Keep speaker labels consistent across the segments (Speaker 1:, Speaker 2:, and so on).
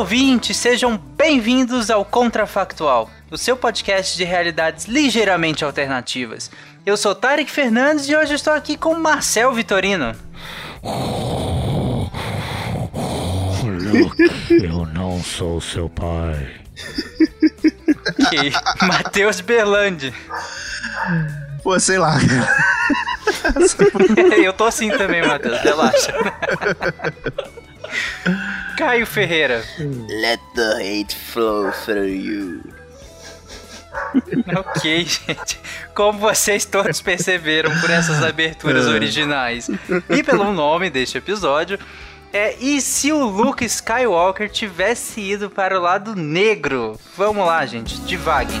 Speaker 1: ouvintes, sejam bem-vindos ao Contrafactual, o seu podcast de realidades ligeiramente alternativas. Eu sou Tarek Fernandes e hoje estou aqui com Marcel Vitorino.
Speaker 2: Luke, eu não sou seu pai.
Speaker 1: Ok, Matheus Berlandi.
Speaker 3: Pô, sei lá.
Speaker 1: Eu tô assim também, Matheus, relaxa. Caio Ferreira.
Speaker 4: Let the hate flow through you.
Speaker 1: Ok, gente. Como vocês todos perceberam por essas aberturas originais e pelo nome deste episódio, é e se o Luke Skywalker tivesse ido para o lado negro? Vamos lá, gente, devaguem.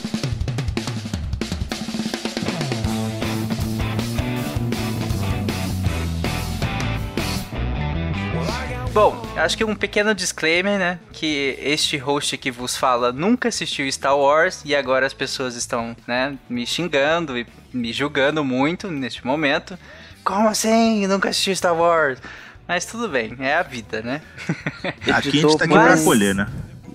Speaker 1: Bom, acho que um pequeno disclaimer, né? Que este host que vos fala nunca assistiu Star Wars e agora as pessoas estão, né, me xingando e me julgando muito neste momento. Como assim? Nunca assistiu Star Wars? Mas tudo bem, é a vida, né?
Speaker 3: Aqui a gente tá aqui pra
Speaker 1: mas-
Speaker 3: acolher, né?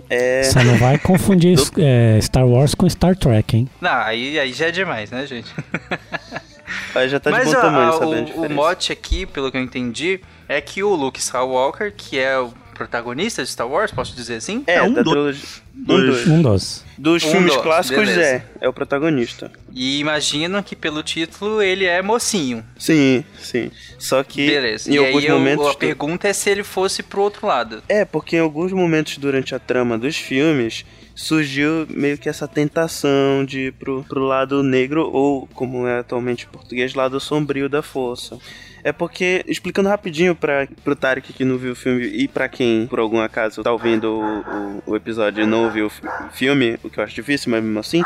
Speaker 4: É.
Speaker 2: Você não vai confundir é, Star Wars com Star Trek, hein?
Speaker 1: Não, aí, aí já é demais, né, gente?
Speaker 4: Aí já tá de
Speaker 1: Mas
Speaker 4: bom
Speaker 1: ó,
Speaker 4: tamanho,
Speaker 1: a-
Speaker 4: sabendo a
Speaker 1: o, o mote aqui, pelo que eu entendi, é que o Luke Skywalker, que é o protagonista de Star Wars, posso dizer assim?
Speaker 4: É,
Speaker 3: É, um
Speaker 4: da
Speaker 3: do-
Speaker 4: trilogia. Um
Speaker 3: dois.
Speaker 4: dos,
Speaker 2: Um dos.
Speaker 4: dos
Speaker 1: Um
Speaker 4: filmes
Speaker 1: dos,
Speaker 4: clássicos
Speaker 1: beleza.
Speaker 4: é. É o protagonista.
Speaker 1: E imagino que pelo título ele é mocinho.
Speaker 4: Sim, sim. Só que
Speaker 1: Beleza.
Speaker 4: em
Speaker 1: e
Speaker 4: alguns
Speaker 1: aí eu-
Speaker 4: momentos.
Speaker 1: a
Speaker 4: do-
Speaker 1: pergunta é se ele fosse pro outro lado.
Speaker 4: É, porque em alguns momentos durante a trama dos filmes surgiu meio que essa tentação de ir pro, pro lado negro, ou como é atualmente em português, lado sombrio da força. É porque, explicando rapidinho para pro Tarek que não viu o filme e pra quem, por algum acaso, tá ouvindo o, o, o episódio e não ouviu o fi- filme, o que eu acho difícil, mas mesmo assim,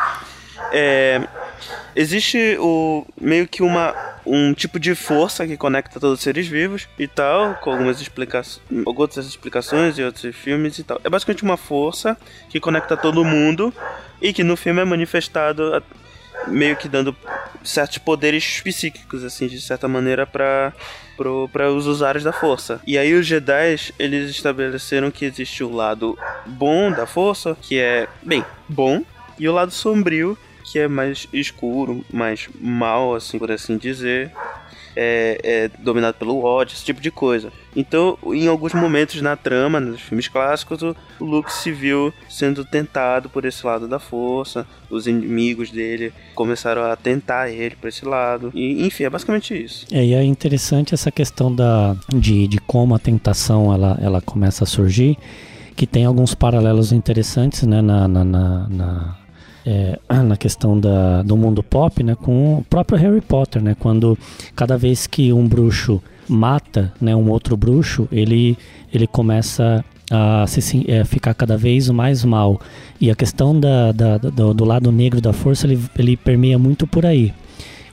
Speaker 4: é, existe o meio que uma um tipo de força que conecta todos os seres vivos e tal, com algumas explicações, outras explicações e outros filmes e tal. É basicamente uma força que conecta todo mundo e que no filme é manifestado a- meio que dando certos poderes psíquicos assim, de certa maneira para para os usuários da força. E aí os Jedi, eles estabeleceram que existe o lado bom da força, que é, bem, bom, e o lado sombrio, que é mais escuro, mais mal, assim, por assim dizer. É, é dominado pelo ódio, esse tipo de coisa. Então, em alguns momentos na trama, nos filmes clássicos, o Luke se viu sendo tentado por esse lado da força. Os inimigos dele começaram a tentar ele por esse lado. E, enfim, é basicamente isso.
Speaker 2: É, e é interessante essa questão da, de, de como a tentação ela, ela começa a surgir, que tem alguns paralelos interessantes né, na, na, na, na, é, na questão da, do mundo pop né, com o próprio Harry Potter, né, quando cada vez que um bruxo mata né, um outro bruxo, ele, ele começa a se, é, ficar cada vez mais mal. E a questão da, da- do, do lado negro da força, ele, ele permeia muito por aí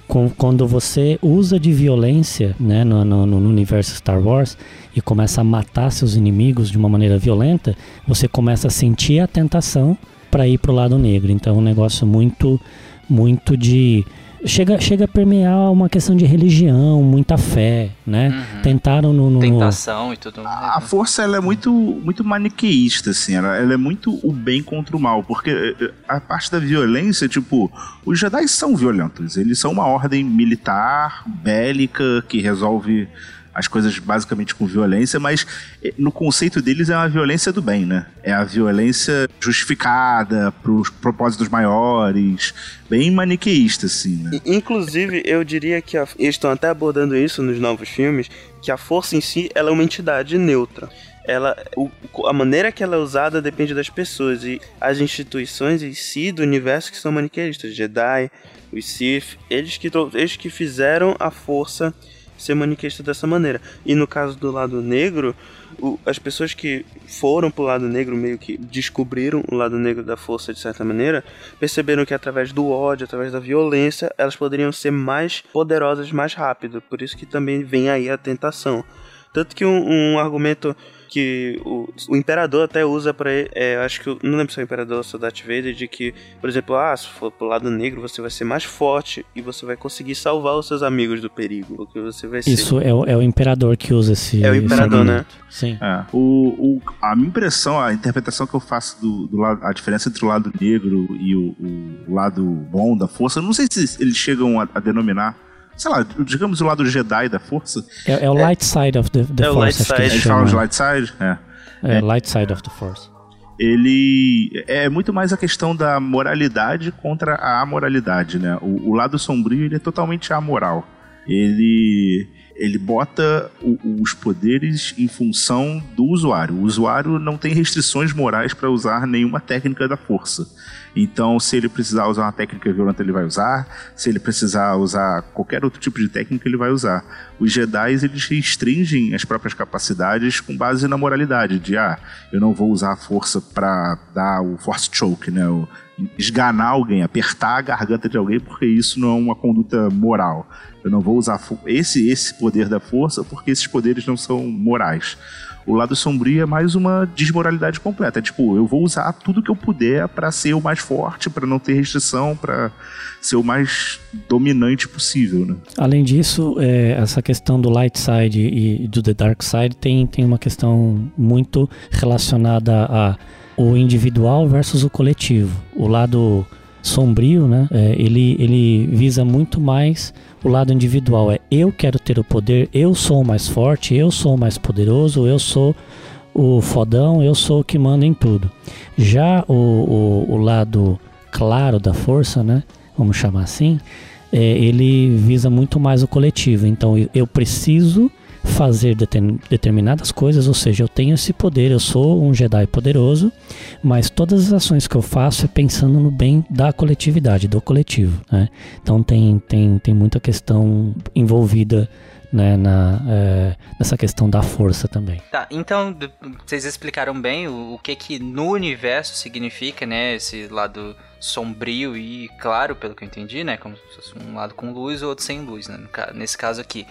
Speaker 2: com- quando você usa de violência né, no, no- no universo Star Wars e começa a matar seus inimigos de uma maneira violenta, você começa a sentir a tentação para ir pro lado negro. Então é um negócio muito, muito de chega, chega a permear uma questão de religião, muita fé, né?
Speaker 1: Uhum.
Speaker 2: Tentaram no, no-
Speaker 1: Tentação e tudo mais.
Speaker 3: A
Speaker 1: né?
Speaker 3: força ela é muito, muito maniqueísta, assim, ela, ela é muito o bem contra o mal, porque eh, a parte da violência, tipo, os Jedi são violentos, eles são uma ordem militar, bélica, que resolve as coisas basicamente com violência, mas eh, no conceito deles é uma violência do bem, né? É a violência justificada para os propósitos maiores, bem maniqueísta, assim, né?
Speaker 4: Inclusive, eu diria que a- eles estão até abordando isso nos novos filmes, que a força em si ela é uma entidade neutra. ela, o- a maneira que ela é usada depende das pessoas e as instituições em si do universo que são maniqueístas, Jedi, os Sith, eles que, eles que fizeram a força ser maniqueísta dessa maneira. E no caso do lado negro, o- as pessoas que foram pro lado negro, meio que descobriram o lado negro da força de certa maneira, perceberam que através do ódio, através da violência, elas poderiam ser mais poderosas mais rápido. Por isso que também vem aí a tentação. Tanto que um, um argumento que o, o imperador até usa pra ele, é, acho que, não lembro se é o imperador ou se é o Darth Vader, de que, por exemplo, ah, se for pro lado negro, você vai ser mais forte e você vai conseguir salvar os seus amigos do perigo, porque você vai ser...
Speaker 2: Isso é o, é o imperador que usa esse.
Speaker 4: É o imperador, né?
Speaker 2: Sim.
Speaker 3: É. O, o- a minha impressão, a interpretação que eu faço do, do lado, a diferença entre o lado negro e o, o lado bom da força, eu não sei se eles chegam a, a denominar, sei lá, digamos o lado Jedi da força.
Speaker 2: É, é o light side of the, the
Speaker 4: É o
Speaker 2: force.
Speaker 4: light
Speaker 2: que eles
Speaker 3: Eles
Speaker 2: chamam.
Speaker 3: falam de light side? É.
Speaker 2: É, light side of the force.
Speaker 3: ele é muito mais a questão da moralidade contra a amoralidade, né? O, o lado sombrio ele é totalmente amoral. Ele ele bota o- os poderes em função do usuário. O usuário não tem restrições morais para usar nenhuma técnica da força. Então, se ele precisar usar uma técnica violenta, ele vai usar. Se ele precisar usar qualquer outro tipo de técnica, ele vai usar. Os Jedi, eles restringem as próprias capacidades com base na moralidade. De, ah, eu não vou usar a força para dar o Force Choke, né? O esganar alguém, apertar a garganta de alguém, porque isso não é uma conduta moral. Eu não vou usar esse, esse poder da força porque esses poderes não são morais. O lado sombrio é mais uma desmoralidade completa. É tipo, eu vou usar tudo que eu puder para ser o mais forte, para não ter restrição, para ser o mais dominante possível, né?
Speaker 2: Além disso, é, essa questão do light side e do the dark side tem, tem uma questão muito relacionada a o individual versus o coletivo. O lado sombrio, né? é, ele, ele visa muito mais o lado individual. É eu quero ter o poder, eu sou o mais forte, eu sou o mais poderoso, eu sou o fodão, eu sou o que manda em tudo. Já o, o, o lado claro da força, né? Vamos chamar assim, é, ele visa muito mais o coletivo. Então eu- eu preciso fazer deter- determinadas coisas, ou seja, eu tenho esse poder, eu sou um Jedi poderoso, mas todas as ações que eu faço é pensando no bem da coletividade, do coletivo. Né? Então tem, tem, tem muita questão envolvida né, na, é, nessa questão da força também.
Speaker 1: Tá, então vocês explicaram bem o, o que que no universo significa, né, esse lado sombrio e claro, pelo que eu entendi, né, como um lado com luz e outro sem luz, né, nesse caso aqui.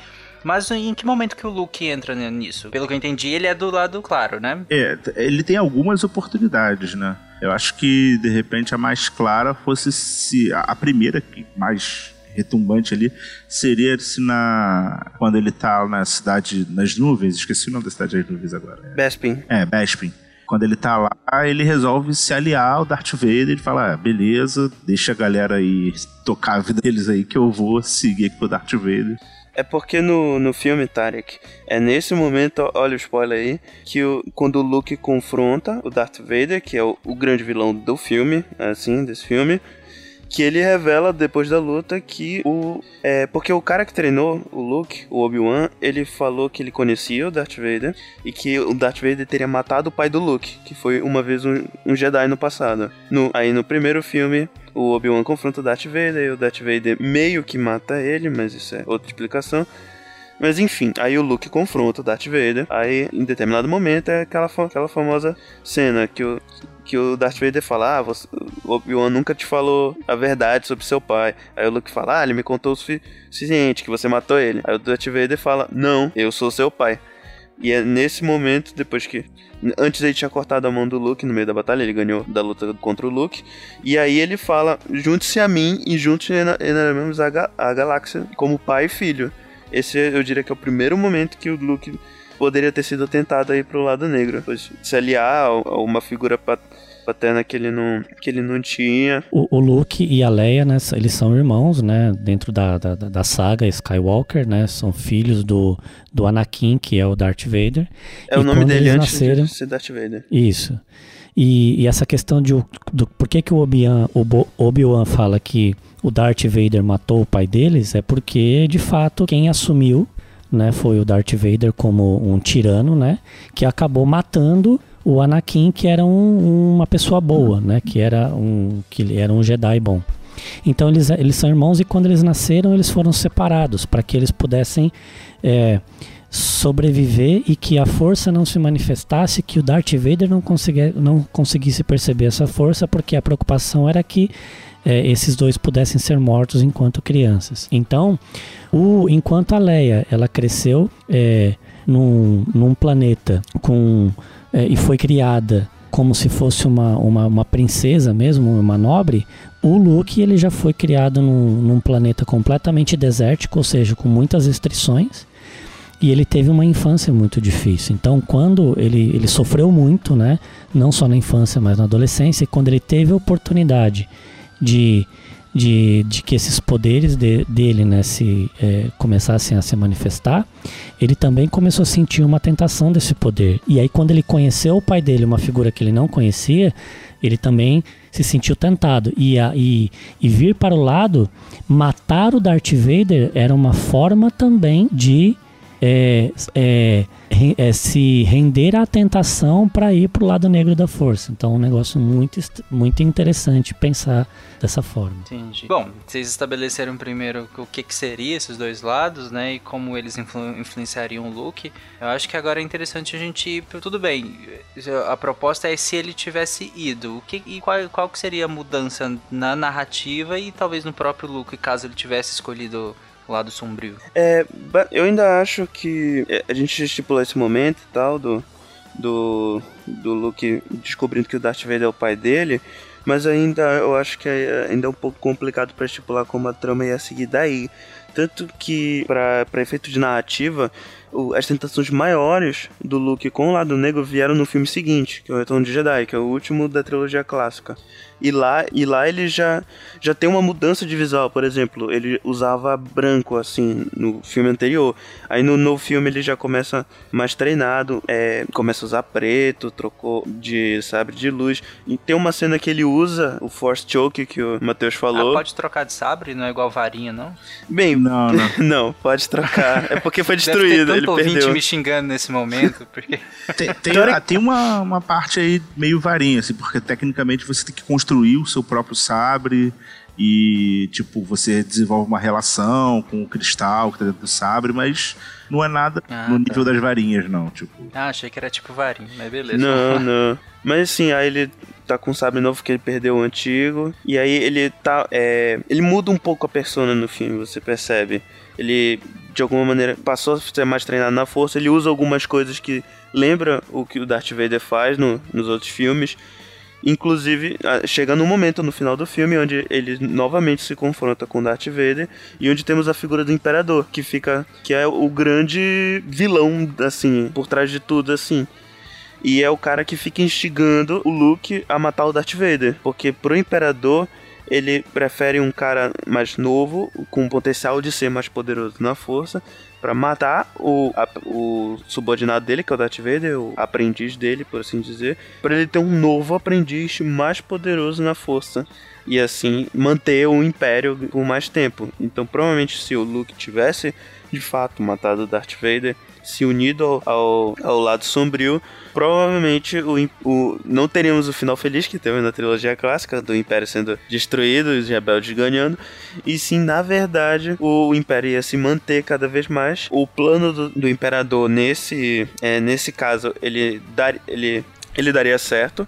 Speaker 1: Mas em que momento que o Luke entra nisso? Pelo que eu entendi, ele é do lado claro, né?
Speaker 3: É, ele tem algumas oportunidades, né? Eu acho que, de repente, a mais clara fosse se. A primeira, que mais retumbante ali, seria se na. Quando ele tá na cidade. nas nuvens, esqueci o nome da cidade das nuvens agora.
Speaker 4: Bespin.
Speaker 3: É, Bespin. Quando ele tá lá, ele resolve se aliar ao Darth Vader e fala: ah, beleza, deixa a galera aí tocar a vida deles aí que eu vou seguir aqui pro Darth Vader.
Speaker 4: É porque no, no filme, Tarek, é nesse momento, olha o spoiler aí, que o, quando o Luke confronta o Darth Vader, que é o, o grande vilão do filme, assim, desse filme, que ele revela depois da luta que o. É, porque o cara que treinou o Luke, o Obi-Wan, ele falou que ele conhecia o Darth Vader e que o Darth Vader teria matado o pai do Luke, que foi uma vez um, um Jedi no passado. No, aí no primeiro filme, o Obi-Wan confronta o Darth Vader e o Darth Vader meio que mata ele, mas isso é outra explicação. Mas enfim, aí o Luke confronta o Darth Vader. Aí, em determinado momento, é aquela, aquela famosa cena que o, que o Darth Vader fala: Ah, você, o Obi-Wan nunca te falou a verdade sobre seu pai. Aí o Luke fala: Ah, ele me contou o sufi- suficiente, que você matou ele. Aí o Darth Vader fala: Não, eu sou seu pai. E é nesse momento, depois que. Antes ele tinha cortado a mão do Luke no meio da batalha, ele ganhou da luta contra o Luke. E aí ele fala: junte-se a mim e juntos enaremos a, a galáxia como pai e filho. Esse eu diria que é o primeiro momento que o Luke poderia ter sido tentado aí pro lado negro. Pois se aliar a uma figura pa- paterna que ele não, que ele não tinha.
Speaker 2: O, o Luke e a Leia, né, eles são irmãos, né, dentro da, da, da saga Skywalker, né, são filhos do, do Anakin, que é o Darth Vader.
Speaker 4: É o
Speaker 2: E
Speaker 4: nome
Speaker 2: quando
Speaker 4: dele antes
Speaker 2: nasceram-
Speaker 4: de ser Darth Vader.
Speaker 2: Isso. E, e essa questão de o- do por que, que o Obi-Wan o Obi-Wan fala que o Darth Vader matou o pai deles é porque, de fato, quem assumiu né, foi o Darth Vader como um tirano, né, que acabou matando o Anakin, que era um, uma pessoa boa, né, que era um que era um Jedi bom. Então eles, eles são irmãos e quando eles nasceram eles foram separados para que eles pudessem é, sobreviver e que a força não se manifestasse, que o Darth Vader não, não conseguisse perceber essa força, porque a preocupação era que é, esses dois pudessem ser mortos enquanto crianças. Então, o, enquanto a Leia ela cresceu é, num, num planeta com é, e foi criada como se fosse uma, uma, uma, princesa mesmo, uma nobre, o Luke ele já foi criado num, num planeta completamente desértico, ou seja, com muitas restrições e ele teve uma infância muito difícil. Então, quando ele, ele sofreu muito, né, não só na infância, mas na adolescência, e quando ele teve a oportunidade de, de, de que esses poderes de, dele né, se, é, começassem a se manifestar, ele também começou a sentir uma tentação desse poder. E aí, quando ele conheceu o pai dele, uma figura que ele não conhecia, ele também se sentiu tentado. E, a, e, e vir para o lado, matar o Darth Vader era uma forma também de é, é, é, se render à tentação para ir para o lado negro da força. Então, é um negócio muito, muito interessante pensar dessa forma.
Speaker 1: Entendi. Bom, vocês estabeleceram primeiro o que, que seria esses dois lados, né? E como eles influ influenciariam o Luke. Eu acho que agora é interessante a gente ir. Tudo bem, a proposta é se ele tivesse ido. O que, e qual, qual que seria a mudança na narrativa e talvez no próprio Luke, caso ele tivesse escolhido lado sombrio.
Speaker 4: É, eu ainda acho que é, a gente estipulou esse momento e tal do do do Luke descobrindo que o Darth Vader é o pai dele, mas ainda eu acho que é, ainda é um pouco complicado para estipular como a trama ia seguir daí. Tanto que, para efeito de narrativa, o, as tentações maiores do Luke com o lado negro vieram no filme seguinte, que é o Retorno de Jedi, que é o último da trilogia clássica. E lá, e lá ele já, já tem uma mudança de visual, por exemplo, ele usava branco assim no filme anterior. Aí no novo filme ele já começa mais treinado, é, começa a usar preto, trocou de sabre de luz. E tem uma cena que ele usa o Force Choke que o Matheus falou.
Speaker 1: Ah, pode trocar de sabre, não é igual varinha, não?
Speaker 4: Bem, não, não. não pode trocar. É porque foi destruído, ele perdeu.
Speaker 1: me xingando nesse momento, porque
Speaker 3: tem, tem, tem uma, uma parte aí meio varinha assim, porque tecnicamente você tem que construir construir o seu próprio sabre e, tipo, você desenvolve uma relação com o cristal que tá dentro do sabre, mas não é nada ah, no nível tá. das varinhas, não, tipo.
Speaker 1: Ah, achei que era tipo varinha, mas beleza.
Speaker 4: Não, não. Mas assim, aí ele tá com um sabre novo que ele perdeu o antigo, e aí ele tá, é, ele muda um pouco a persona no filme, você percebe. Ele, de alguma maneira, passou a ser mais treinado na força, ele usa algumas coisas que lembra o que o Darth Vader faz no, nos outros filmes, Inclusive, chega no momento no final do filme onde ele novamente se confronta com Darth Vader e onde temos a figura do Imperador, que fica que é o grande vilão assim, por trás de tudo assim. E é o cara que fica instigando o Luke a matar o Darth Vader, porque pro Imperador ele prefere um cara mais novo, com potencial de ser mais poderoso na força, para matar o, a, o subordinado dele, que é o Darth Vader, o aprendiz dele, por assim dizer, para ele ter um novo aprendiz mais poderoso na força e assim manter o império por mais tempo. Então, provavelmente, se o Luke tivesse de fato matado o Darth Vader, se unido ao, ao lado sombrio, provavelmente o, o, não teríamos o final feliz que teve na trilogia clássica, do Império sendo destruído e os rebeldes ganhando, e sim, na verdade, o Império ia se manter cada vez mais. O plano do, do Imperador nesse, é, nesse caso, ele, dar, ele, ele daria certo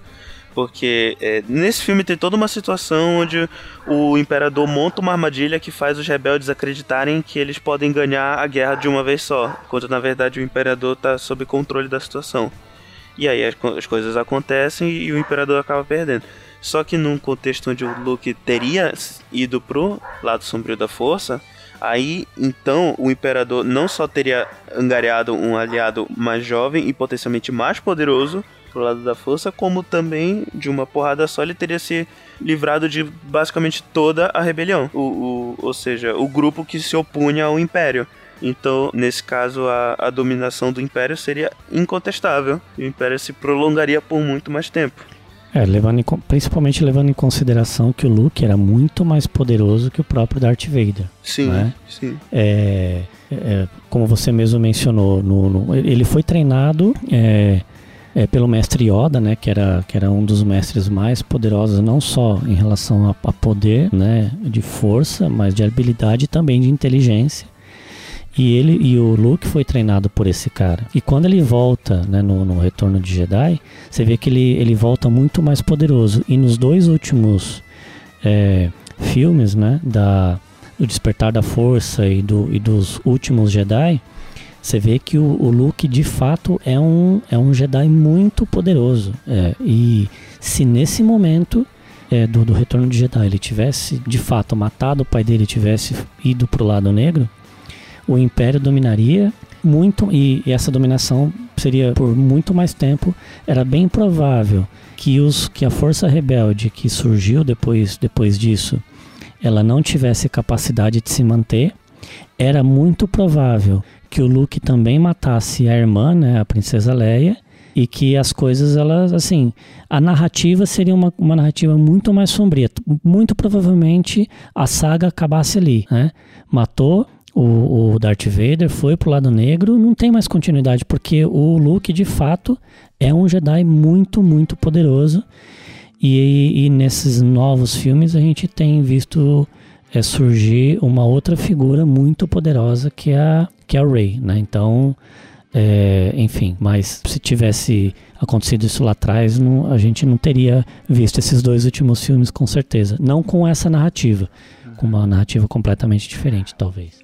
Speaker 4: porque é, nesse filme tem toda uma situação onde o imperador monta uma armadilha que faz os rebeldes acreditarem que eles podem ganhar a guerra de uma vez só, quando na verdade o imperador está sob controle da situação. E aí as, as coisas acontecem e o imperador acaba perdendo. Só que num contexto onde o Luke teria ido pro lado sombrio da força, aí então o imperador não só teria angariado um aliado mais jovem e potencialmente mais poderoso, pro lado da força, como também de uma porrada só ele teria se livrado de basicamente toda a rebelião, o, o ou seja, o grupo que se opunha ao império. Então, nesse caso, a, a dominação do império seria incontestável o império se prolongaria por muito mais tempo.
Speaker 2: É, levando em principalmente levando em consideração que o Luke era muito mais poderoso que o próprio Darth Vader.
Speaker 4: Sim,
Speaker 2: né?
Speaker 4: sim.
Speaker 2: É, é, como você mesmo mencionou, no- no- ele foi treinado é, é, pelo mestre Yoda, né, que era, que era um dos mestres mais poderosos, não só em relação a, a poder, né, de força, mas de habilidade e também de inteligência. E ele e o Luke foi treinado por esse cara. E quando ele volta, né, no, no Retorno de Jedi, você vê que ele, ele volta muito mais poderoso. E nos dois últimos é, filmes, né, da, do Despertar da Força e, do, e dos últimos Jedi, você vê que o, o Luke de fato é um, é um Jedi muito poderoso. É, e se nesse momento é, do, do Retorno de Jedi ele tivesse de fato matado o pai dele, tivesse ido pro lado negro, o Império dominaria muito e, e essa dominação seria por muito mais tempo. Era bem provável que os que a força rebelde que surgiu depois depois disso, ela não tivesse capacidade de se manter. Era muito provável que o Luke também matasse a irmã, né, a princesa Leia, e que as coisas elas assim, a narrativa seria uma, uma narrativa muito mais sombria. Muito provavelmente a saga acabasse ali, né? Matou o, o Darth Vader foi pro lado negro, não tem mais continuidade, porque o Luke de fato é um Jedi muito, muito poderoso. E, e nesses novos filmes a gente tem visto é, surgir uma outra figura muito poderosa que é a, que é a Rey, né? Então, é, enfim, mas se tivesse acontecido isso lá atrás, não- a gente não teria visto esses dois últimos filmes com certeza. Não com essa narrativa, com uma narrativa completamente diferente, talvez.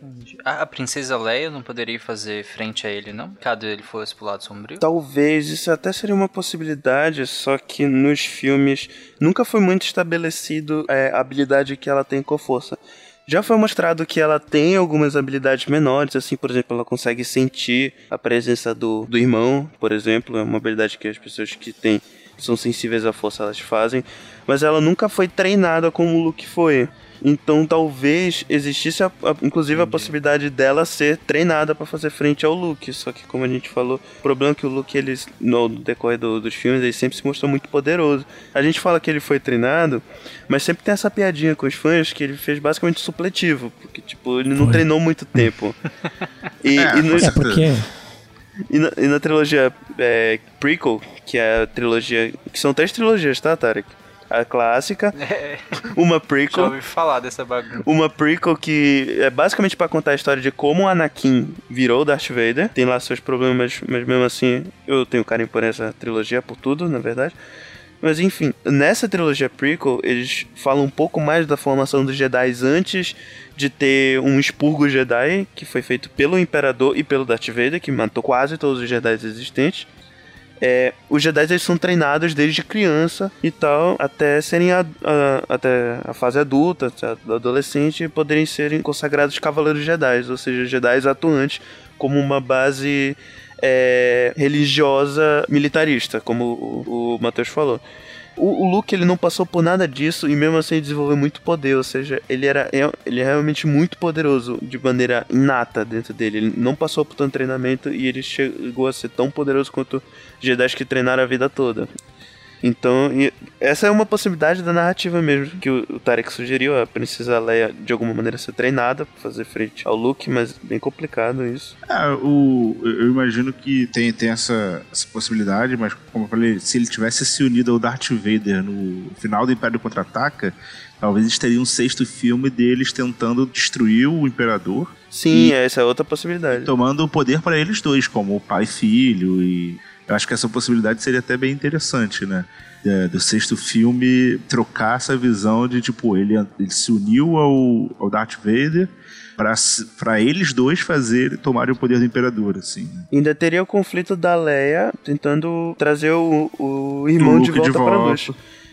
Speaker 1: A, princesa Leia não poderia fazer frente a ele, não? Caso ele fosse pro lado sombrio?
Speaker 4: Talvez isso até seria uma possibilidade, só que nos filmes nunca foi muito estabelecido é, a habilidade que ela tem com força. Já foi mostrado que ela tem algumas habilidades menores, assim, por exemplo, ela consegue sentir a presença do, do irmão, por exemplo, é uma habilidade que as pessoas que têm, são sensíveis à força elas fazem, mas ela nunca foi treinada como o Luke foi. Então talvez existisse, a- a- inclusive, a possibilidade dela ser treinada para fazer frente ao Luke. Só que, como a gente falou, o problema é que o Luke, eles, no decorrer do- dos filmes, ele sempre se mostrou muito poderoso. A gente fala que ele foi treinado, mas sempre tem essa piadinha com os fãs que ele fez basicamente supletivo. Porque, tipo, ele não
Speaker 2: Foi.
Speaker 4: treinou muito tempo. E,
Speaker 3: É,
Speaker 4: e no-
Speaker 2: É porque
Speaker 4: e na, e na trilogia é, prequel, que é a trilogia... Que são três trilogias, tá, Tarek? A clássica,
Speaker 1: É,
Speaker 4: uma
Speaker 1: já
Speaker 4: prequel
Speaker 1: ouvi falar dessa bagunça.
Speaker 4: uma prequel que é basicamente pra contar a história de como o Anakin virou Darth Vader. Tem lá seus problemas, mas mesmo assim eu tenho carinho por essa trilogia, por tudo, na verdade. Mas enfim, nessa trilogia prequel, eles falam um pouco mais da formação dos Jedi antes de ter um expurgo Jedi, que foi feito pelo Imperador e pelo Darth Vader, que matou quase todos os Jedi existentes. É, os Jedi eles são treinados desde criança e tal, até serem a, a- até a fase adulta, a- adolescente, e poderem serem consagrados Cavaleiros Jedi, ou seja, Jedi atuantes como uma base é, religiosa militarista, como o, o Matheus falou. O, o Luke ele não passou por nada disso e mesmo assim desenvolveu muito poder, ou seja, ele era é- ele é realmente muito poderoso de maneira inata dentro dele. Ele não passou por tanto treinamento e ele chegou a ser tão poderoso quanto Jedi que treinaram a vida toda. Então, essa é uma possibilidade da narrativa mesmo, que o, o Tarek sugeriu, a princesa Leia de alguma maneira ser treinada pra fazer frente ao Luke, mas bem complicado isso.
Speaker 3: É, o, eu imagino que tem, tem essa, essa possibilidade, mas como eu falei, se ele tivesse se unido ao Darth Vader no final do Império Contra-Ataca, talvez eles teriam um sexto filme deles tentando destruir o Imperador,
Speaker 4: Sim,
Speaker 3: E-
Speaker 4: essa é outra possibilidade.
Speaker 3: tomando o poder para eles dois, como pai e filho, e eu acho que essa possibilidade seria até bem interessante, né? É, do sexto filme trocar essa visão de tipo, ele, ele se uniu ao, ao Darth Vader para eles dois fazerem tomarem o poder do Imperador, assim. né?
Speaker 4: Ainda teria o conflito da Leia tentando trazer o, o irmão de volta,
Speaker 3: de volta.
Speaker 4: luz.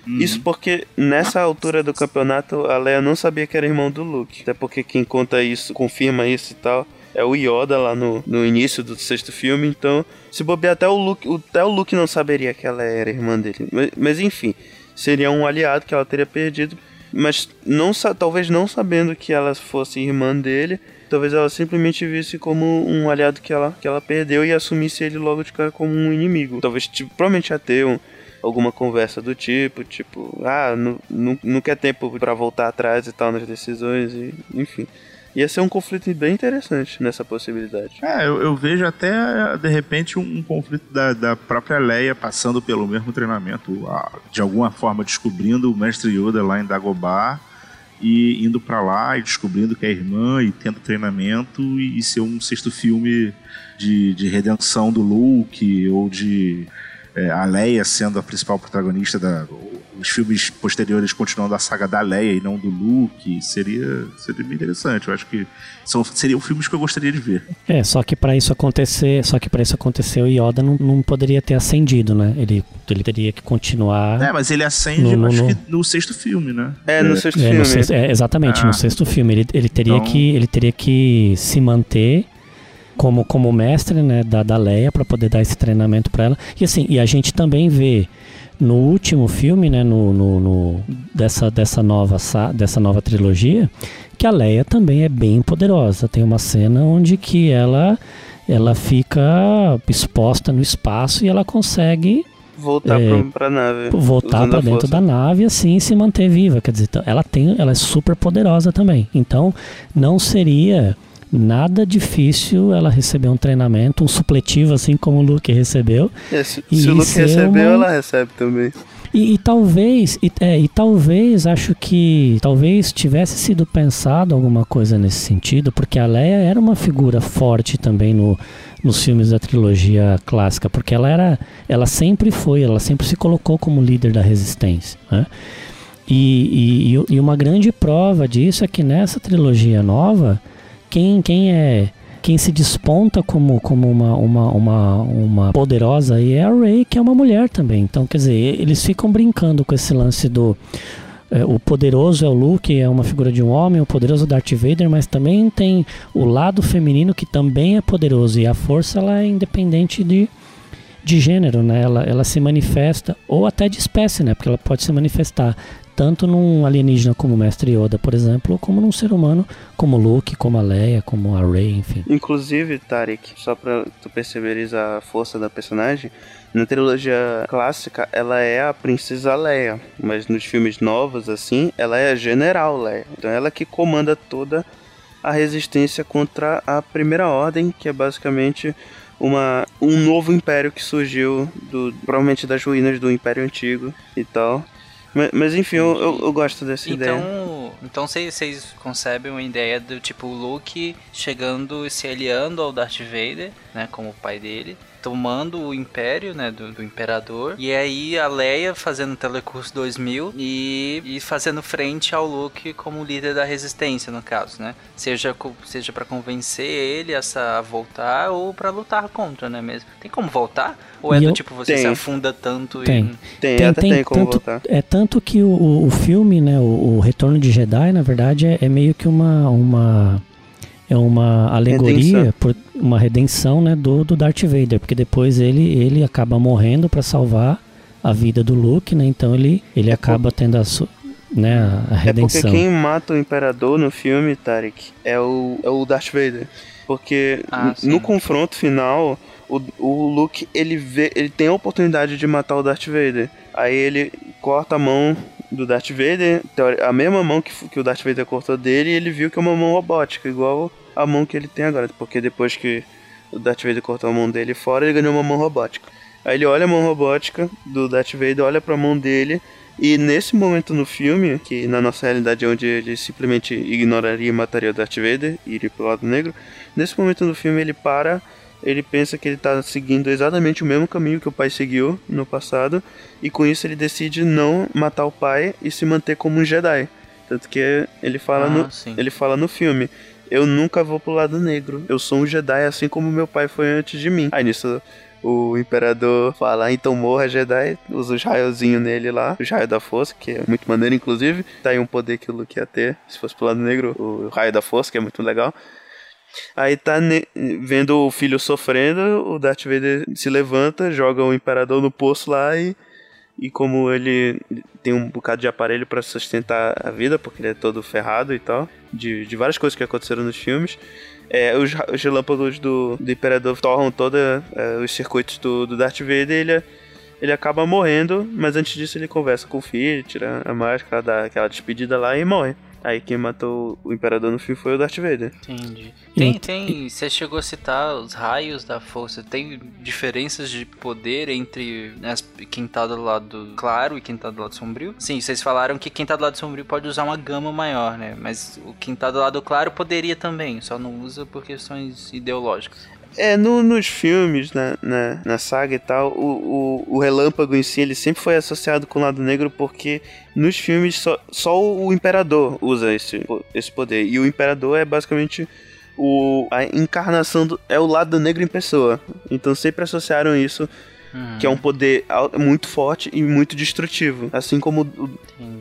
Speaker 4: Isso porque nessa altura do campeonato a Leia não sabia que era irmão do Luke. Até porque quem conta isso, confirma isso e tal, é o Yoda lá no, no início do sexto filme. Então, se bobear até o Luke, até o Luke não saberia que ela era irmã dele. Mas, mas enfim, seria um aliado que ela teria perdido. Mas não talvez não sabendo que ela fosse irmã dele, talvez ela simplesmente visse como um aliado que ela, que ela perdeu e assumisse ele logo de cara como um inimigo. Talvez, tipo, provavelmente ia ter um, alguma conversa do tipo, tipo, ah, não, não, não quer tempo para voltar atrás e tal nas decisões, e, enfim. Ia ser um conflito bem interessante nessa possibilidade.
Speaker 3: É, eu, eu vejo até, de repente, um, um conflito da, da, própria Leia passando pelo mesmo treinamento, de alguma forma descobrindo o mestre Yoda lá em Dagobah e indo para lá e descobrindo que é irmã e tendo treinamento e, e ser um sexto filme de, de redenção do Luke ou de é, a Leia sendo a principal protagonista da os filmes posteriores continuando a saga da Leia e não do Luke seria seria bem interessante eu acho que são seriam filmes que eu gostaria de ver.
Speaker 2: É só que para isso acontecer só que para isso acontecer o Yoda não, não poderia ter acendido né? Ele ele teria que continuar
Speaker 3: é mas ele acende no, no, acho que no sexto filme né?
Speaker 4: É no sexto é, filme.
Speaker 2: no sexto, é, exatamente ah. no sexto filme. Ele, ele teria então... que ele teria que se manter como, como mestre né, da, da Leia para poder dar esse treinamento para ela. E assim, e a gente também vê no último filme, né, no, no, no, dessa, dessa, nova, dessa nova trilogia, que a Leia também é bem poderosa. Tem uma cena onde que ela, ela fica exposta no espaço e ela consegue
Speaker 4: voltar é, para nave.
Speaker 2: Voltar para dentro da nave assim se manter viva. Quer dizer, ela tem, ela é super poderosa também. Então, não seria nada difícil ela receber um treinamento, um supletivo, assim como o Luke recebeu.
Speaker 4: É, se, se o Luke recebeu, uma... ela recebe também.
Speaker 2: E, e, talvez, e, é, e talvez, acho que talvez tivesse sido pensado alguma coisa nesse sentido, porque a Leia era uma figura forte também no, nos filmes da trilogia clássica, porque ela era, ela sempre foi, ela sempre se colocou como líder da resistência, né? E, e, e uma grande prova disso é que nessa trilogia nova, quem, quem é quem se desponta como, como uma, uma, uma, uma poderosa aí é a Rey, que é uma mulher também. Então, quer dizer, eles ficam brincando com esse lance do. É, o poderoso é o Luke, é uma figura de um homem, o poderoso é o Darth Vader, mas também tem o lado feminino que também é poderoso. E a força ela é independente de, de gênero, né? Ela, ela se manifesta, ou até de espécie, né? Porque ela pode se manifestar tanto num alienígena como o Mestre Yoda, por exemplo, como num ser humano como Luke, como a Leia, como a Rey, enfim.
Speaker 4: Inclusive, Tarek, só pra tu perceberes a força da personagem, na trilogia clássica ela é a princesa Leia, mas nos filmes novos, assim, ela é a general Leia. Então ela que comanda toda a resistência contra a Primeira Ordem, que é basicamente uma, um novo império que surgiu do, provavelmente das ruínas do Império Antigo e tal. Mas, mas enfim, eu, eu, eu, gosto dessa
Speaker 1: então,
Speaker 4: ideia.
Speaker 1: Então vocês concebem uma ideia do tipo Luke chegando e se aliando ao Darth Vader, né, como o pai dele, tomando o império, né, do, do, imperador. E aí a Leia fazendo o Telecurso 2000 e, e fazendo frente ao Luke como líder da resistência, no caso, né? Seja, seja para convencer ele a, a voltar ou para lutar contra, né mesmo? Tem como voltar? Ou é e do eu... tipo você tem. se afunda tanto
Speaker 2: tem.
Speaker 1: e...
Speaker 4: Tem, tem, até tem, tem como
Speaker 2: tanto,
Speaker 4: voltar.
Speaker 2: É tanto que o, o filme, né, o, o Retorno de Jedi, na verdade, é, é meio que uma... uma é uma alegoria, redenção. por uma redenção né, do, do Darth Vader, porque depois ele, ele acaba morrendo para salvar a vida do Luke, né? Então ele, ele é acaba por... tendo a, né, a redenção.
Speaker 4: É porque quem mata o Imperador no filme, Tarek, é o, é o Darth Vader. Porque ah, no confronto final, o, o Luke ele vê, ele tem a oportunidade de matar o Darth Vader. Aí ele corta a mão do Darth Vader, a mesma mão que, que o Darth Vader cortou dele, ele viu que é uma mão robótica, igual a mão que ele tem agora, porque depois que o Darth Vader cortou a mão dele fora, ele ganhou uma mão robótica. Aí ele olha a mão robótica do Darth Vader, olha para a mão dele, e nesse momento no filme, que na nossa realidade é onde ele simplesmente ignoraria e mataria o Darth Vader e iria pro lado negro, nesse momento no filme ele para, ele pensa que ele está seguindo exatamente o mesmo caminho que o pai seguiu no passado, e com isso ele decide não matar o pai e se manter como um Jedi. Tanto que ele fala, ah, no, ele fala no filme: eu nunca vou pro lado negro. Eu sou um Jedi assim como meu pai foi antes de mim. Aí nisso o imperador fala, ah, então morra Jedi, usa os raiozinhos nele lá, o raio da força, que é muito maneiro, inclusive. Tá aí um poder que o Luke ia ter, se fosse pro lado negro, o raio da força, que é muito legal. Aí tá vendo o filho sofrendo, o Darth Vader se levanta, joga o imperador no poço lá e e como ele tem um bocado de aparelho para sustentar a vida, porque ele é todo ferrado e tal, de, de várias coisas que aconteceram nos filmes, é, os, os relâmpagos do, do Imperador torram todos é, os circuitos do, do Darth Vader ele, ele acaba morrendo, mas antes disso ele conversa com o filho, tira a máscara, dá aquela despedida lá e morre. Aí quem matou o imperador no filme foi o Darth Vader.
Speaker 1: Entendi. Tem, tem. Você chegou a citar os raios da força. Tem diferenças de poder entre né, quem tá do lado claro e quem tá do lado sombrio? Sim, vocês falaram que quem tá do lado sombrio pode usar uma gama maior, né? Mas o quem tá do lado claro poderia também, só não usa por questões ideológicas.
Speaker 4: É, no, nos filmes, na, na, na, saga e tal, o, o, o, relâmpago em si, ele sempre foi associado com o lado negro porque nos filmes só, só o imperador usa esse, esse poder. E o imperador é basicamente o, a encarnação, do, é o lado negro em pessoa. Então sempre associaram isso Uhum. que é um poder muito forte e muito destrutivo. Assim como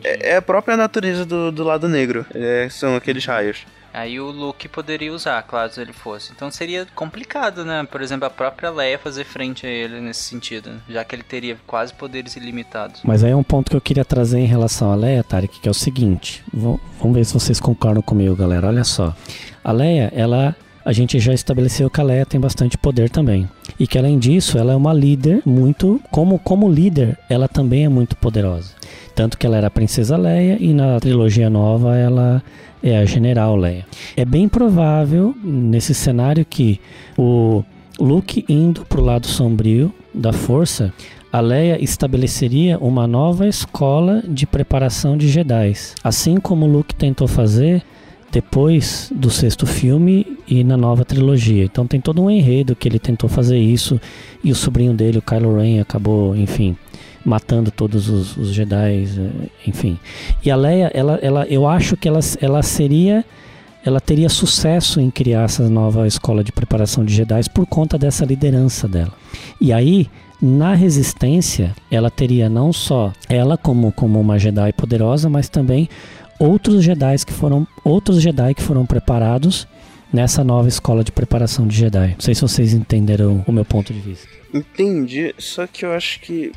Speaker 4: é, é, a própria natureza do, do lado negro. É, são aqueles raios.
Speaker 1: Aí o Luke poderia usar, claro, se ele fosse. Então seria complicado, né? Por exemplo, a própria Leia fazer frente a ele nesse sentido, já que ele teria quase poderes ilimitados.
Speaker 2: Mas aí é um ponto que eu queria trazer em relação à Leia, Tarek, que é o seguinte. Vamos ver se vocês concordam comigo, galera. Olha só. A Leia, ela a gente já estabeleceu que a Leia tem bastante poder também. E que além disso, ela é uma líder muito. Como, como líder, ela também é muito poderosa. Tanto que ela era a Princesa Leia e na trilogia nova ela é a General Leia. É bem provável nesse cenário que o Luke indo para o lado sombrio da força, a Leia estabeleceria uma nova escola de preparação de Jedi, assim como Luke tentou fazer depois do sexto filme e na nova trilogia. Então tem todo um enredo que ele tentou fazer isso e o sobrinho dele, o Kylo Ren, acabou, enfim, matando todos os, os Jedi, eh, enfim. E a Leia, ela, ela, eu acho que ela, ela seria, ela teria sucesso em criar essa nova escola de preparação de Jedi por conta dessa liderança dela. E aí, na resistência, ela teria não só ela como, como uma Jedi poderosa, mas também outros Jedi que foram outros Jedi que foram preparados nessa nova escola de preparação de Jedi. Não sei se vocês entenderam o meu ponto de vista.
Speaker 4: Entendi, só que eu acho que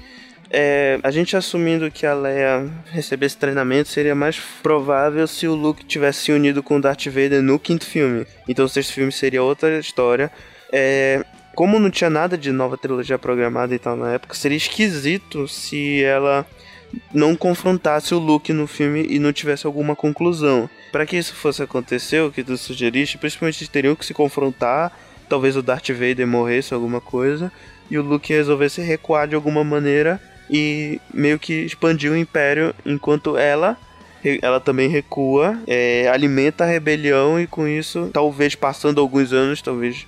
Speaker 4: é, a gente assumindo que a Leia recebesse treinamento, seria mais provável se o Luke tivesse se unido com o Darth Vader no quinto filme. Então o sexto filme seria outra história. É, como não tinha nada de nova trilogia programada e tal na época, seria esquisito se ela não confrontasse o Luke no filme e não tivesse alguma conclusão. Para que isso fosse acontecer, o que tu sugeriste, principalmente teriam que se confrontar, talvez o Darth Vader morresse alguma coisa e o Luke resolvesse recuar de alguma maneira e meio que expandir o império enquanto ela ela também recua, é, alimenta a rebelião e com isso, talvez passando alguns anos, talvez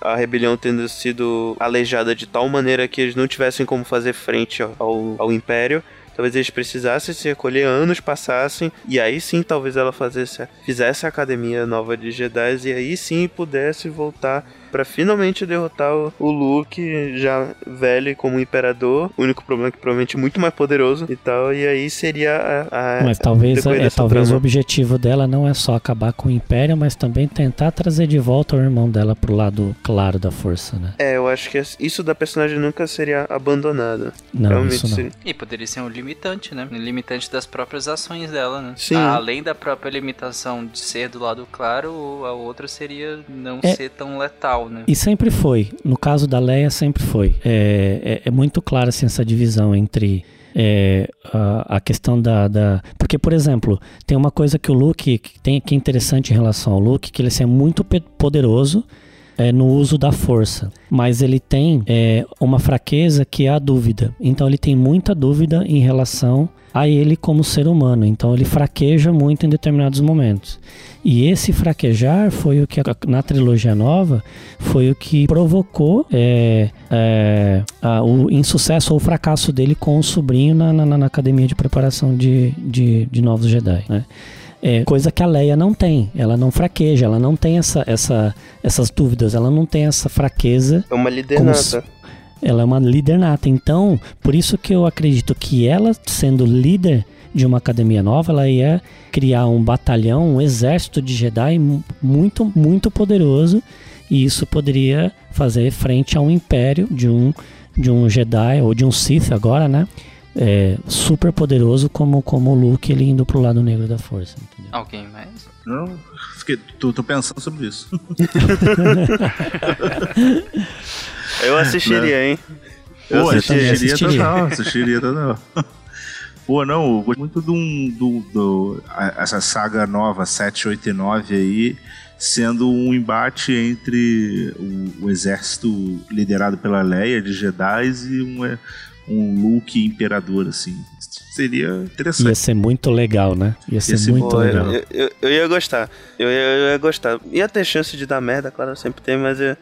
Speaker 4: a rebelião tendo sido aleijada de tal maneira que eles não tivessem como fazer frente ao, ao império, talvez eles precisassem se recolher, anos passassem, e aí sim talvez ela fazesse, fizesse a academia nova de Jedi e aí sim pudesse voltar para finalmente derrotar o, o Luke, já velho como imperador. O único problema é que provavelmente é muito mais poderoso e tal. E aí seria a. a
Speaker 2: mas talvez, é, talvez o objetivo dela não é só acabar com o Império, mas também tentar trazer de volta o irmão dela pro lado claro da força, né?
Speaker 4: É, eu acho que isso da personagem nunca seria abandonada.
Speaker 2: Não, Realmente isso não.
Speaker 1: Seria. E poderia ser um limitante, né? Um limitante das próprias ações dela, né?
Speaker 4: Sim.
Speaker 1: além da própria limitação de ser do lado claro, a outra seria não é, ser tão letal né?
Speaker 2: E sempre foi. No caso da Leia, sempre foi. É, é, é muito clara assim, essa divisão entre é, a, a, questão da, da, Porque, por exemplo, tem uma coisa que o Luke que tem que é interessante em relação ao Luke, que ele é muito poderoso é, no uso da força, mas ele tem é, uma fraqueza que é a dúvida. Então ele tem muita dúvida em relação a ele como ser humano. Então ele fraqueja muito em determinados momentos. E esse fraquejar foi o que na trilogia nova foi o que provocou é, é, a, o insucesso ou o fracasso dele com o sobrinho na, na, na academia de preparação de, de, de novos Jedi. Né? É, coisa que a Leia não tem. Ela não fraqueja, ela não tem essa, essa, essas dúvidas, ela não tem essa fraqueza.
Speaker 4: É uma líder nata.
Speaker 2: Ela é uma líder nata. Então, por isso que eu acredito que ela, sendo líder de uma academia nova, ela ia criar um batalhão, um exército de Jedi muito, muito poderoso. E isso poderia fazer frente a um império de um, de um Jedi ou de um Sith agora, né? É, super poderoso como, como o Luke ele indo pro lado negro da força. Entendeu?
Speaker 1: Alguém mais?
Speaker 3: Não, fiquei, tô, tô pensando sobre isso.
Speaker 4: Eu assistiria, hein? Eu
Speaker 3: Pô,
Speaker 4: assistiria.
Speaker 3: assistiria
Speaker 2: assistiria.
Speaker 3: total, assistiria total. Pô, não, eu gosto muito do, do, do- a- essa saga nova 7, 8 e 9 aí, sendo um embate entre o, o exército liderado pela Leia de Jedi e um, um Luke imperador, assim. Seria
Speaker 2: Ia
Speaker 3: interessante.
Speaker 2: ser muito legal, né? Ia ser
Speaker 3: Ia ser
Speaker 2: muito
Speaker 4: Pô,
Speaker 2: legal.
Speaker 4: eu, eu, eu ia gostar. Eu ia, eu ia gostar. Ia ter chance de dar merda, claro, sempre tem, mas eu,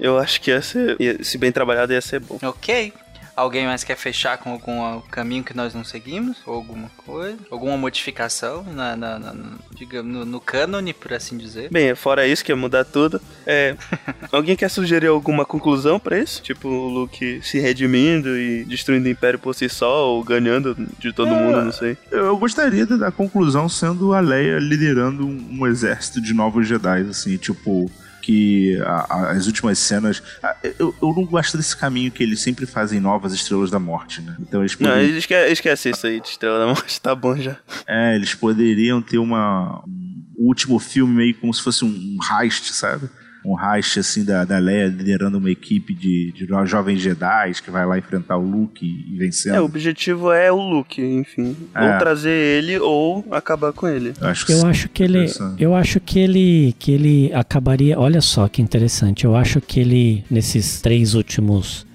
Speaker 4: eu acho que ia ser. ia- se bem trabalhado, ia ser bom.
Speaker 1: Ok. Alguém mais quer fechar com algum caminho que nós não seguimos? Ou alguma coisa? Alguma modificação na, na, na- na- digamos, no, no cânone, por assim dizer?
Speaker 4: Bem, fora isso, que ia mudar tudo. É, alguém quer sugerir alguma conclusão pra isso? Tipo, o Luke se redimindo e destruindo o Império por si só, ou ganhando de todo mundo, não sei.
Speaker 3: Eu, gostaria da da conclusão sendo a Leia liderando um, um exército de novos Jedi, assim, tipo. Que a- a- as últimas cenas. a- Eu, eu não gosto desse caminho que eles sempre fazem novas estrelas da morte, né? Então eles
Speaker 4: Não,
Speaker 3: poderiam,
Speaker 4: esque- esquece isso aí de Estrela da Morte, tá bom já.
Speaker 3: é, eles poderiam ter uma. Um último filme meio como se fosse um, um heist, sabe? Um heist assim da, da Leia liderando uma equipe de, de jo- jovens Jedi que vai lá enfrentar o Luke e
Speaker 4: É,
Speaker 3: vencendo.
Speaker 4: o objetivo é o Luke, enfim.
Speaker 3: É.
Speaker 4: Ou trazer ele, ou acabar com ele.
Speaker 3: Eu acho que
Speaker 2: Eu
Speaker 3: sim,
Speaker 2: acho que ele, eu acho que ele, que ele acabaria. Olha só que interessante. Eu acho que ele nesses três últimos,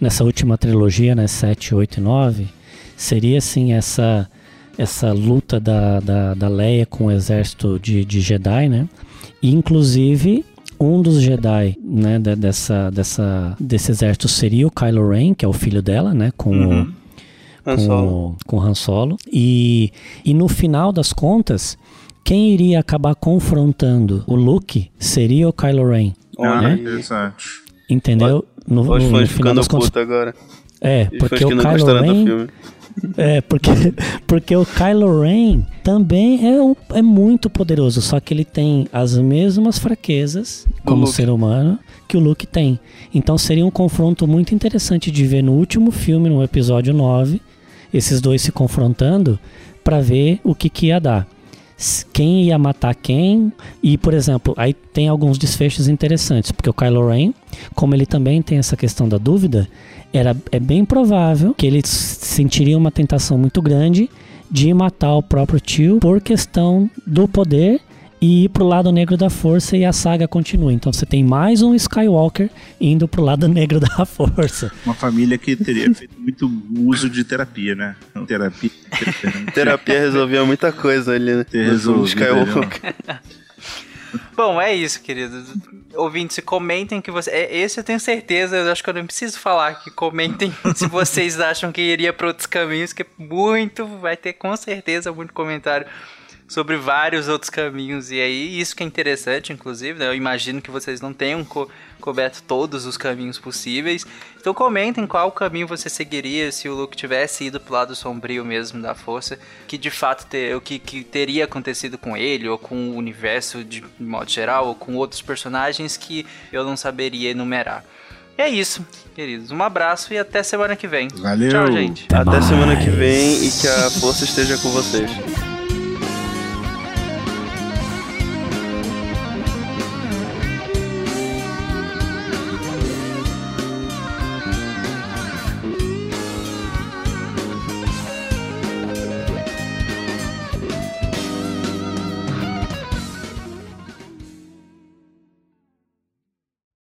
Speaker 2: nessa última trilogia, né, 7, 8 e 9, seria assim essa essa luta da, da, da Leia com o exército de, de Jedi, né? E, inclusive um dos Jedi, né, de- dessa, dessa, desse exército seria o Kylo Ren, que é o filho dela, né, com
Speaker 3: Uhum.
Speaker 2: o,
Speaker 4: Han
Speaker 2: com,
Speaker 4: Solo.
Speaker 2: o- com Han Solo. E, e no final das contas, quem iria acabar confrontando o Luke seria o Kylo Ren.
Speaker 3: Ah,
Speaker 2: né?
Speaker 3: interessante.
Speaker 2: Entendeu? No, no- no final das contas.
Speaker 4: agora.
Speaker 2: É, porque o Kylo Ren. É, porque, porque o Kylo Ren também é, um- é muito poderoso, só que ele tem as mesmas fraquezas como ser humano que o Luke tem. Então seria um confronto muito interessante de ver no último filme, no episódio 9, esses dois se confrontando pra ver o que, que ia dar. Quem ia matar quem, e por exemplo, aí tem alguns desfechos interessantes, porque o Kylo Ren, como ele também tem essa questão da dúvida, era, é bem provável que ele sentiria uma tentação muito grande de matar o próprio tio por questão do poder e ir pro lado negro da força e a saga continua. Então você tem mais um Skywalker indo pro lado negro da força.
Speaker 3: Uma família que teria feito muito uso de terapia, né? Não, Terapia.
Speaker 4: Terapia resolvia muita coisa ali, né?
Speaker 3: Ter resolvido,
Speaker 4: Skywalker.
Speaker 1: Bom, é isso, queridos. Ouvintes, comentem que você. é, Esse eu tenho certeza, eu acho que eu não preciso falar que comentem se vocês acham que iria para outros caminhos, que muito, vai ter com certeza muito comentário sobre vários outros caminhos. E aí, isso que é interessante, inclusive, né? Eu imagino que vocês não tenham co- coberto todos os caminhos possíveis. Então comentem qual caminho você seguiria se o Luke tivesse ido pro lado sombrio mesmo da força, que de fato ter, o que, que teria acontecido com ele, ou com o universo de modo geral, ou com outros personagens que eu não saberia enumerar. E é isso, queridos. Um abraço e até semana que vem.
Speaker 3: Valeu.
Speaker 1: Tchau, gente.
Speaker 4: Até semana que vem e que a força esteja com vocês.